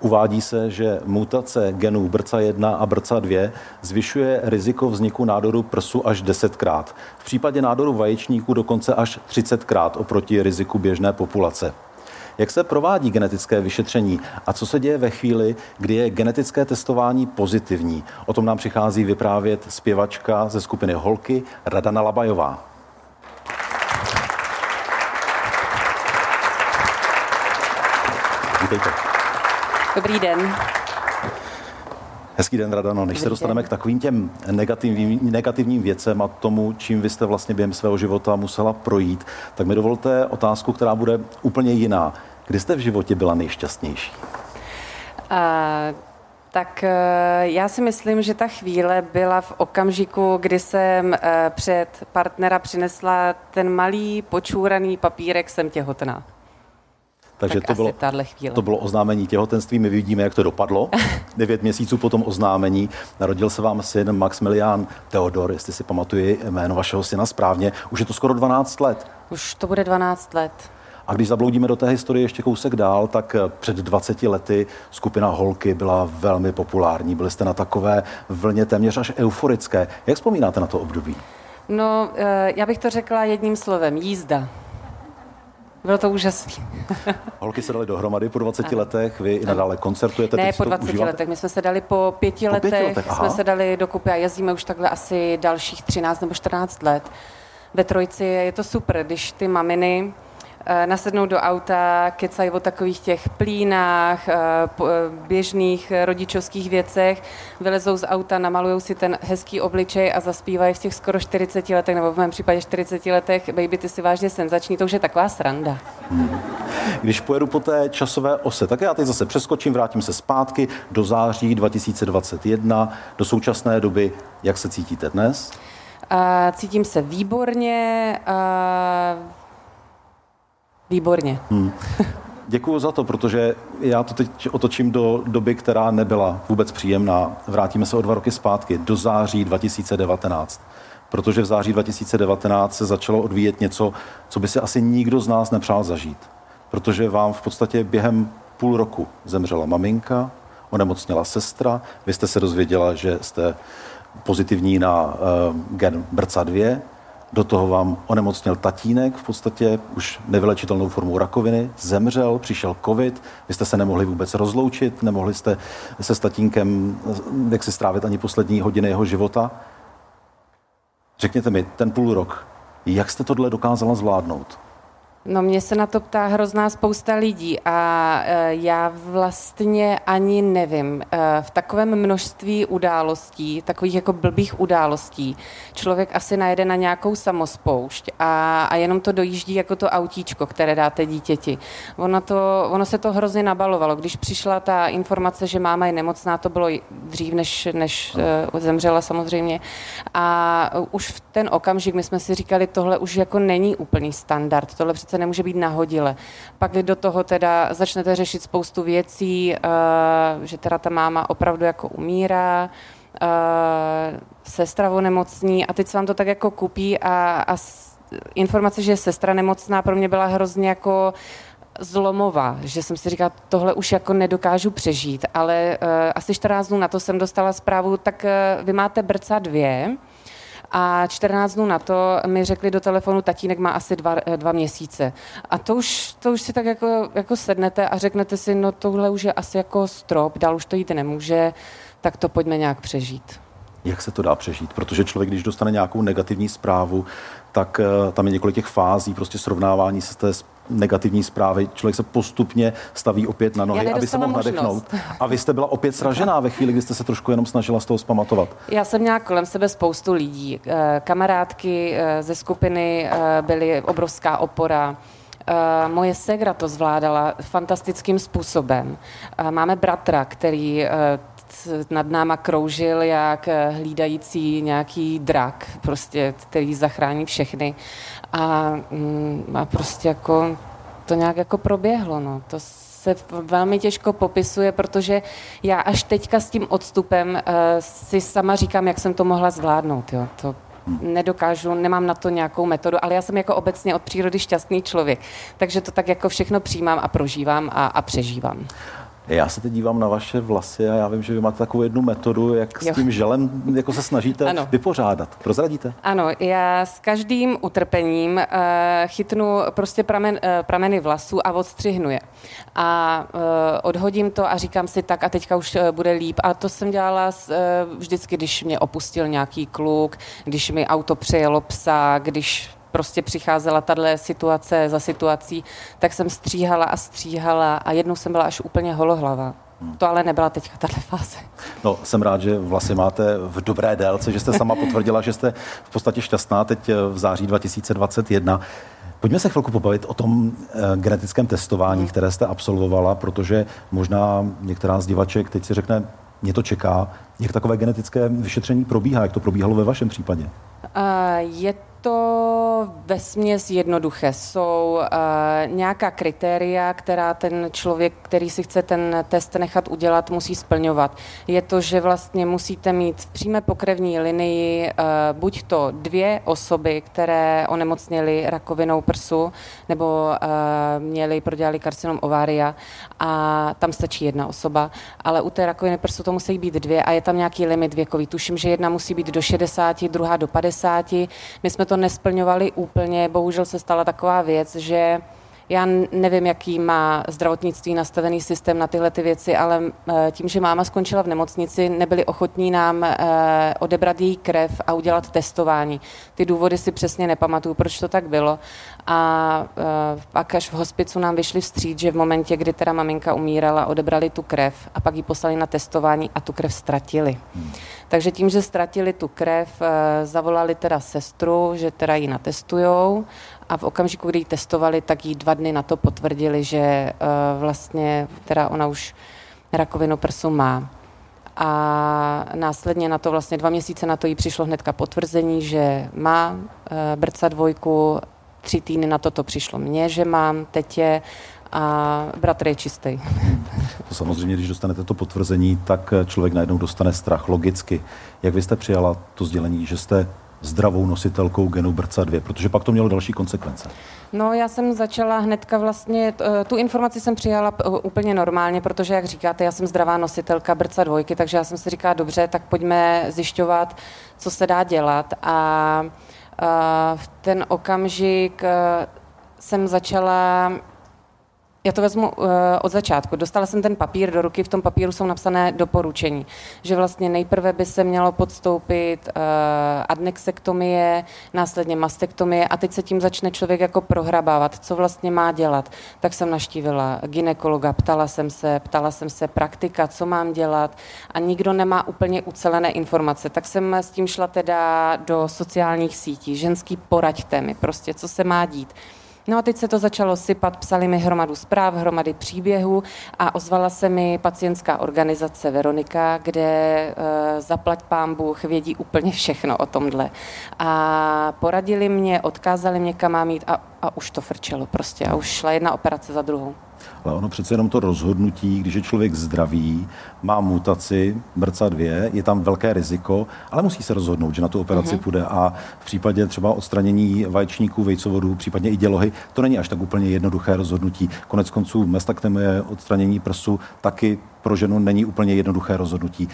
Uvádí se, že mutace genů BRCA1 a BRCA2 zvyšuje riziko vzniku nádoru prsu až 10krát. V případě nádoru vaječníků dokonce až 30krát oproti riziku běžné populace. Jak se provádí genetické vyšetření a co se děje ve chvíli, kdy je genetické testování pozitivní? O tom nám přichází vyprávět zpěvačka ze skupiny Holky Radana Labajová. Vítejte. Dobrý den. Hezký den, Radano. Než se dostaneme k takovým těm negativním, negativním věcem a tomu, čím vy jste vlastně během svého života musela projít, tak mi dovolte otázku, která bude úplně jiná. Kdy jste v životě byla nejšťastnější? Uh, tak uh, já si myslím, že ta chvíle byla v okamžiku, kdy jsem uh, před partnera přinesla ten malý počúraný papírek, jsem těhotná. Takže tak to, bylo, to bylo oznámení těhotenství, my vidíme, jak to dopadlo. Devět měsíců po tom oznámení narodil se vám syn Maximilián Theodor, jestli si pamatuji jméno vašeho syna správně. Už je to skoro 12 let. Už to bude 12 let. A když zabloudíme do té historie ještě kousek dál, tak eh, před 20 lety skupina Holky byla velmi populární. Byli jste na takové vlně téměř až euforické. Jak vzpomínáte na to období? No, eh, já bych to řekla jedním slovem. Jízda. Bylo to úžasné. Holky se dali dohromady po 20 ano. letech, vy i nadále koncertujete. Ne, po 20 letech, my jsme se dali po pěti po letech, pěti letech jsme se dali dokupy a jezdíme už takhle asi dalších 13 nebo 14 let. Ve Trojci je to super, když ty maminy nasednou do auta, kecají o takových těch plínách, eh, eh, běžných rodičovských věcech, vylezou z auta, namalují si ten hezký obličej a zaspívají v těch skoro 40 letech, nebo v mém případě 40 letech, baby, ty si vážně senzační, to už je taková sranda. Když pojedu po té časové ose, tak já teď zase přeskočím, vrátím se zpátky do září 2021, do současné doby. Jak se cítíte dnes? Cítím se výborně. Výborně. Hmm. Děkuji za to, protože já to teď otočím do doby, která nebyla vůbec příjemná. Vrátíme se o dva roky zpátky, do září 2019. Protože v září 2019 se začalo odvíjet něco, co by si asi nikdo z nás nepřál zažít. Protože vám v podstatě během půl roku zemřela maminka, onemocněla sestra, vy jste se dozvěděla, že jste pozitivní na uh, gen BRCA2, do toho vám onemocněl tatínek, v podstatě už nevylečitelnou formou rakoviny, zemřel, přišel covid, vy jste se nemohli vůbec rozloučit, nemohli jste se s tatínkem jak si strávit ani poslední hodiny jeho života. Řekněte mi, ten půl rok, jak jste tohle dokázala zvládnout? No mě se na to ptá hrozná spousta lidí a e, já vlastně ani nevím. E, v takovém množství událostí, takových jako blbých událostí, člověk asi najde na nějakou samospoušť a, a jenom to dojíždí jako to autíčko, které dáte dítěti. Ono, to, ono se to hrozně nabalovalo. Když přišla ta informace, že máma je nemocná, to bylo dřív, než, než uh, zemřela samozřejmě. A už v ten okamžik my jsme si říkali, tohle už jako není úplný standard. Tohle přece se nemůže být nahodile. Pak vy do toho teda začnete řešit spoustu věcí, uh, že teda ta máma opravdu jako umírá, uh, sestra nemocní a teď se vám to tak jako kupí a, a informace, že je sestra nemocná, pro mě byla hrozně jako zlomová, že jsem si říkala, tohle už jako nedokážu přežít, ale uh, asi 14 dnů na to jsem dostala zprávu, tak uh, vy máte brca dvě, a 14 dnů na to mi řekli do telefonu, tatínek má asi dva, eh, dva měsíce. A to už, to už si tak jako, jako sednete a řeknete si, no tohle už je asi jako strop, dál už to jít nemůže, tak to pojďme nějak přežít jak se to dá přežít. Protože člověk, když dostane nějakou negativní zprávu, tak uh, tam je několik těch fází, prostě srovnávání se z té negativní zprávy. Člověk se postupně staví opět na nohy, aby se mohl možnost. nadechnout. A vy jste byla opět sražená ve chvíli, kdy jste se trošku jenom snažila z toho zpamatovat. Já jsem měla kolem sebe spoustu lidí. Eh, kamarádky eh, ze skupiny byly obrovská opora. Moje segra to zvládala fantastickým způsobem. Máme bratra, který nad náma kroužil jak hlídající nějaký drak, prostě, který zachrání všechny. A, mm, a prostě jako to nějak jako proběhlo. No. To se velmi těžko popisuje, protože já až teďka s tím odstupem uh, si sama říkám, jak jsem to mohla zvládnout. Jo. To nedokážu, nemám na to nějakou metodu, ale já jsem jako obecně od přírody šťastný člověk, takže to tak jako všechno přijímám a prožívám a, a přežívám. Já se teď dívám na vaše vlasy a já vím, že vy máte takovou jednu metodu, jak jo. s tím želem jako se snažíte ano. vypořádat. Prozradíte? Ano, já s každým utrpením uh, chytnu prostě pramen, uh, prameny vlasů a odstřihnu je. A uh, odhodím to a říkám si tak a teďka už uh, bude líp. A to jsem dělala uh, vždycky, když mě opustil nějaký kluk, když mi auto přejelo psa, když prostě přicházela tahle situace za situací, tak jsem stříhala a stříhala a jednou jsem byla až úplně holohlava. Hmm. To ale nebyla teďka tahle fáze. No, jsem rád, že vlastně máte v dobré délce, že jste sama potvrdila, že jste v podstatě šťastná teď v září 2021. Pojďme se chvilku pobavit o tom eh, genetickém testování, hmm. které jste absolvovala, protože možná některá z divaček teď si řekne, mě to čeká. Jak takové genetické vyšetření probíhá? Jak to probíhalo ve vašem případě? Uh, je to ve směs jednoduché. Jsou uh, nějaká kritéria, která ten člověk, který si chce ten test nechat udělat, musí splňovat. Je to, že vlastně musíte mít v přímé pokrevní linii uh, buď to dvě osoby, které onemocněly rakovinou prsu, nebo uh, měli, prodělali karcinom ovária a tam stačí jedna osoba, ale u té rakoviny prsu to musí být dvě a je tam nějaký limit věkový. Tuším, že jedna musí být do 60, druhá do 50. My jsme to nesplňovali úplně. Bohužel se stala taková věc, že já nevím, jaký má zdravotnictví nastavený systém na tyhle ty věci, ale eh, tím, že máma skončila v nemocnici, nebyli ochotní nám eh, odebrat její krev a udělat testování. Ty důvody si přesně nepamatuju, proč to tak bylo. A eh, pak až v hospicu nám vyšli vstříc, že v momentě, kdy teda maminka umírala, odebrali tu krev a pak ji poslali na testování a tu krev ztratili. Hmm. Takže tím, že ztratili tu krev, zavolali teda sestru, že teda ji natestujou a v okamžiku, kdy ji testovali, tak jí dva dny na to potvrdili, že uh, vlastně teda ona už rakovinu prsu má. A následně na to, vlastně dva měsíce na to jí přišlo hnedka potvrzení, že má uh, brca dvojku, tři týdny na to to přišlo mně, že mám tetě a bratr je čistý. To samozřejmě, když dostanete to potvrzení, tak člověk najednou dostane strach logicky. Jak vy jste přijala to sdělení, že jste zdravou nositelkou genu BRCA 2, protože pak to mělo další konsekvence. No, já jsem začala hnedka vlastně, eh, tu informaci jsem přijala eh, úplně normálně, protože, jak říkáte, já jsem zdravá nositelka BRCA 2, takže já jsem si říkala, dobře, tak pojďme zjišťovat, co se dá dělat. A, a v ten okamžik eh, jsem začala já to vezmu uh, od začátku. Dostala jsem ten papír do ruky, v tom papíru jsou napsané doporučení, že vlastně nejprve by se mělo podstoupit uh, adnexektomie, následně mastektomie a teď se tím začne člověk jako prohrabávat, co vlastně má dělat. Tak jsem naštívila ginekologa, ptala jsem se, ptala jsem se praktika, co mám dělat a nikdo nemá úplně ucelené informace. Tak jsem s tím šla teda do sociálních sítí, ženský poraďte mi prostě, co se má dít. No a teď se to začalo sypat, psali mi hromadu zpráv, hromady příběhů a ozvala se mi pacientská organizace Veronika, kde uh, zaplať pán Bůh vědí úplně všechno o tomhle. A poradili mě, odkázali mě, kam mám jít a, a už to frčelo prostě a už šla jedna operace za druhou. Ale ono přece jenom to rozhodnutí, když je člověk zdravý, má mutaci BRCA 2, je tam velké riziko, ale musí se rozhodnout, že na tu operaci mm-hmm. půjde. A v případě třeba odstranění vaječníků, vejcovodů, případně i dělohy, to není až tak úplně jednoduché rozhodnutí. Konec konců mestaktemie, odstranění prsu, taky pro ženu není úplně jednoduché rozhodnutí.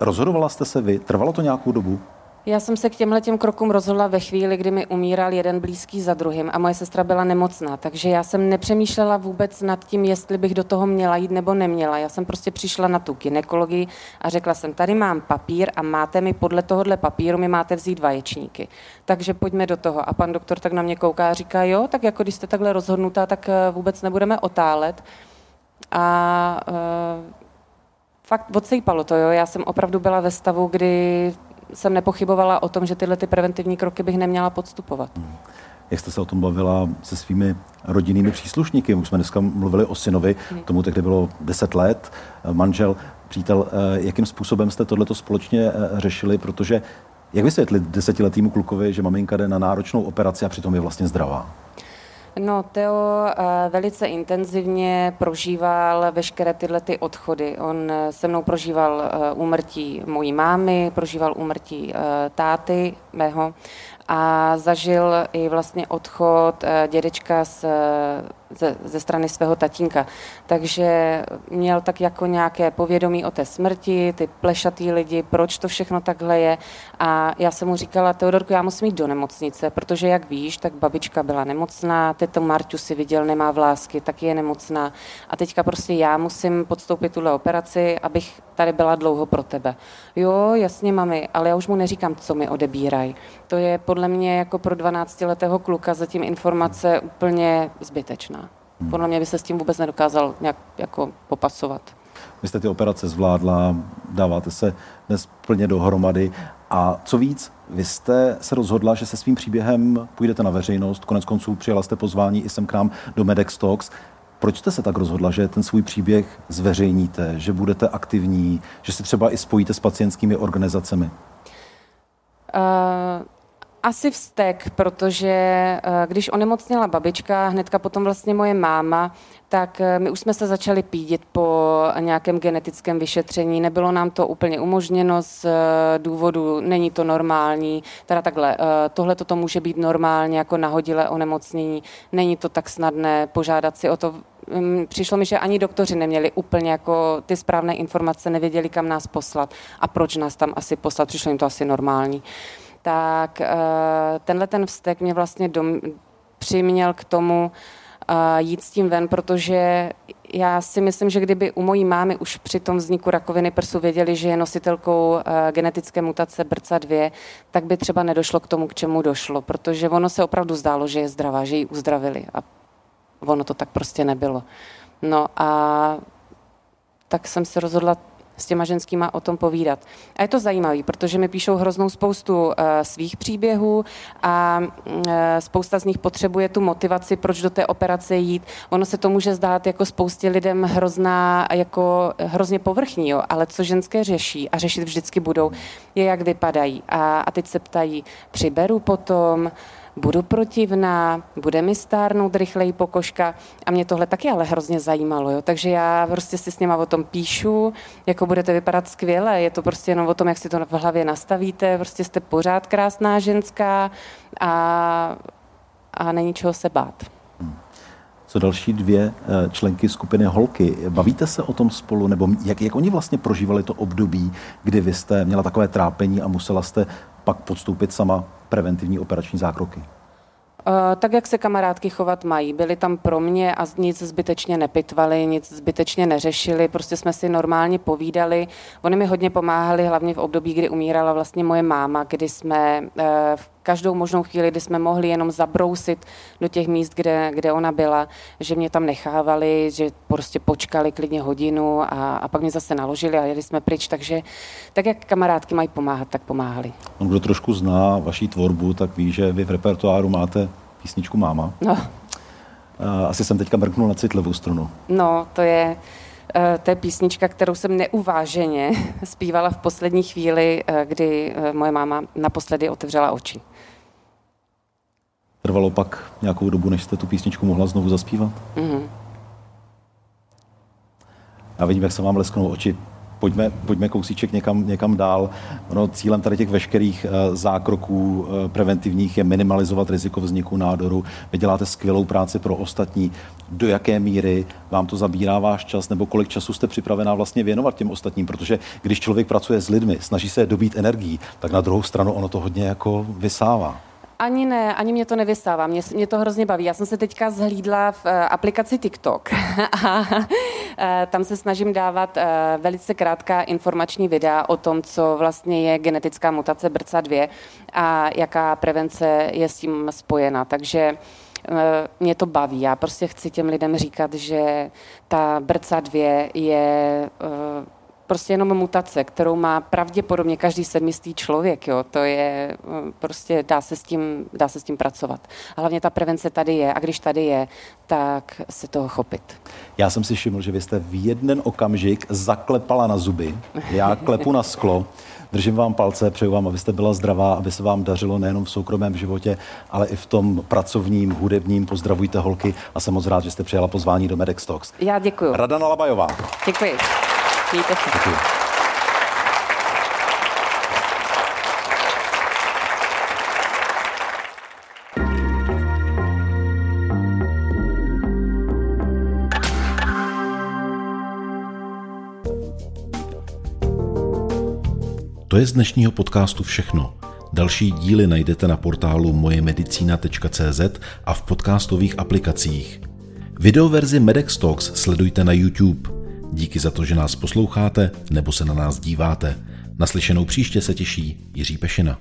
Rozhodovala jste se vy? Trvalo to nějakou dobu? Já jsem se k těmhle těm krokům rozhodla ve chvíli, kdy mi umíral jeden blízký za druhým a moje sestra byla nemocná, takže já jsem nepřemýšlela vůbec nad tím, jestli bych do toho měla jít nebo neměla. Já jsem prostě přišla na tu ginekologii a řekla jsem, tady mám papír a máte mi podle tohohle papíru mi máte vzít vaječníky. Takže pojďme do toho. A pan doktor tak na mě kouká a říká, jo, tak jako když jste takhle rozhodnutá, tak eh, vůbec nebudeme otálet. A uh, fakt odsejpalo to, jo. Já jsem opravdu byla ve stavu, kdy jsem nepochybovala o tom, že tyhle ty preventivní kroky bych neměla podstupovat. Hmm. Jak jste se o tom bavila se svými rodinnými příslušníky? Už jsme dneska mluvili o synovi, hmm. tomu tehdy bylo 10 let, manžel. přítel, jakým způsobem jste tohleto společně řešili, protože jak vysvětlit desetiletýmu klukovi, že maminka jde na náročnou operaci a přitom je vlastně zdravá? No, Teo velice intenzivně prožíval veškeré tyhle ty odchody. On se mnou prožíval úmrtí mojí mámy, prožíval úmrtí táty mého a zažil i vlastně odchod eh, dědečka z, ze, ze strany svého tatínka. Takže měl tak jako nějaké povědomí o té smrti, ty plešatý lidi, proč to všechno takhle je. A já jsem mu říkala, Teodorku, já musím jít do nemocnice, protože jak víš, tak babička byla nemocná, teto Marťu si viděl, nemá vlásky, tak je nemocná. A teďka prostě já musím podstoupit tuhle operaci, abych tady byla dlouho pro tebe. Jo, jasně, mami, ale já už mu neříkám, co mi odebírají. To je podle mě jako pro 12-letého kluka zatím informace úplně zbytečná. Podle mě by se s tím vůbec nedokázal nějak jako popasovat. Vy jste ty operace zvládla, dáváte se dnes plně dohromady. A co víc, vy jste se rozhodla, že se svým příběhem půjdete na veřejnost, konec konců přijala jste pozvání i sem k nám do Medex Talks. Proč jste se tak rozhodla, že ten svůj příběh zveřejníte, že budete aktivní, že se třeba i spojíte s pacientskými organizacemi? Uh, asi vztek, protože eh, když onemocněla babička, hnedka potom vlastně moje máma, tak eh, my už jsme se začali pídit po nějakém genetickém vyšetření. Nebylo nám to úplně umožněno z eh, důvodu, není to normální, teda takhle, tohle to může být normálně jako nahodilé onemocnění, není to tak snadné požádat si o to. Mm, přišlo mi, že ani doktoři neměli úplně jako ty správné informace, nevěděli, kam nás poslat a proč nás tam asi poslat, přišlo jim to asi normální tak eh, tenhle ten vztek mě vlastně dom, přiměl k tomu uh, jít s tím ven, protože já si myslím, že kdyby u mojí mámy už při tom vzniku rakoviny prsu věděli, že je nositelkou uh, genetické mutace BRCA2, tak by třeba nedošlo k tomu, k čemu došlo, protože ono se opravdu zdálo, že je zdravá, že ji uzdravili a ono to tak prostě nebylo. No a tak jsem se rozhodla s těma ženskýma o tom povídat. A je to zajímavé, protože mi píšou hroznou spoustu uh, svých příběhů a uh, spousta z nich potřebuje tu motivaci, proč do té operace jít. Ono se to může zdát jako spoustě lidem hrozná, jako hrozně povrchní, jo, ale co ženské řeší a řešit vždycky budou, je jak vypadají. A, a teď se ptají, přiberu potom, budu protivná, bude mi stárnout rychleji pokožka a mě tohle taky ale hrozně zajímalo, jo? takže já prostě si s něma o tom píšu, jako budete vypadat skvěle, je to prostě jenom o tom, jak si to v hlavě nastavíte, prostě jste pořád krásná ženská a, a není čeho se bát. Co další dvě eh, členky skupiny Holky. Bavíte se o tom spolu, nebo jak, jak oni vlastně prožívali to období, kdy vy jste měla takové trápení a musela jste pak podstoupit sama preventivní operační zákroky? Uh, tak, jak se kamarádky chovat mají. Byli tam pro mě a nic zbytečně nepitvali, nic zbytečně neřešili, prostě jsme si normálně povídali. Oni mi hodně pomáhali, hlavně v období, kdy umírala vlastně moje máma, kdy jsme uh, v každou možnou chvíli, kdy jsme mohli jenom zabrousit do těch míst, kde, kde ona byla, že mě tam nechávali, že prostě počkali klidně hodinu a, a pak mě zase naložili a jeli jsme pryč, takže tak, jak kamarádky mají pomáhat, tak pomáhali. On, kdo trošku zná vaší tvorbu, tak ví, že vy v repertoáru máte písničku Máma. No. Asi jsem teďka mrknul na citlivou strunu. No, to je, eh, to je písnička, kterou jsem neuváženě zpívala v poslední chvíli, eh, kdy eh, moje máma naposledy otevřela oči. Trvalo pak nějakou dobu, než jste tu písničku mohla znovu zaspívat? Mm-hmm. Já vidím, jak se vám lesknou oči. Pojďme, pojďme kousíček někam, někam dál. No, cílem tady těch veškerých uh, zákroků uh, preventivních je minimalizovat riziko vzniku nádoru. Vy děláte skvělou práci pro ostatní. Do jaké míry vám to zabírá váš čas, nebo kolik času jste připravená vlastně věnovat těm ostatním? Protože když člověk pracuje s lidmi, snaží se dobít energií, tak na druhou stranu ono to hodně jako vysává. Ani ne, ani mě to nevystává. Mě, mě to hrozně baví. Já jsem se teďka zhlídla v uh, aplikaci TikTok a uh, tam se snažím dávat uh, velice krátká informační videa o tom, co vlastně je genetická mutace BRCA2 a jaká prevence je s tím spojena. Takže mě to baví. Já prostě chci těm lidem říkat, že ta BRCA2 je prostě jenom mutace, kterou má pravděpodobně každý sedmistý člověk. Jo. To je mm, prostě, dá se, s tím, dá se s tím pracovat. A hlavně ta prevence tady je a když tady je, tak se toho chopit. Já jsem si všiml, že vy jste v jeden okamžik zaklepala na zuby. Já klepu na sklo. Držím vám palce, přeju vám, abyste byla zdravá, aby se vám dařilo nejenom v soukromém životě, ale i v tom pracovním, hudebním. Pozdravujte holky a jsem moc rád, že jste přijala pozvání do Medex Talks. Já děkuji. Radana Labajová. Děkuji. Mějte se. Děkuji. To je z dnešního podcastu všechno. Další díly najdete na portálu mojemedicina.cz a v podcastových aplikacích. Videoverzi Medex Talks sledujte na YouTube. Díky za to, že nás posloucháte nebo se na nás díváte. Naslyšenou příště se těší Jiří Pešina.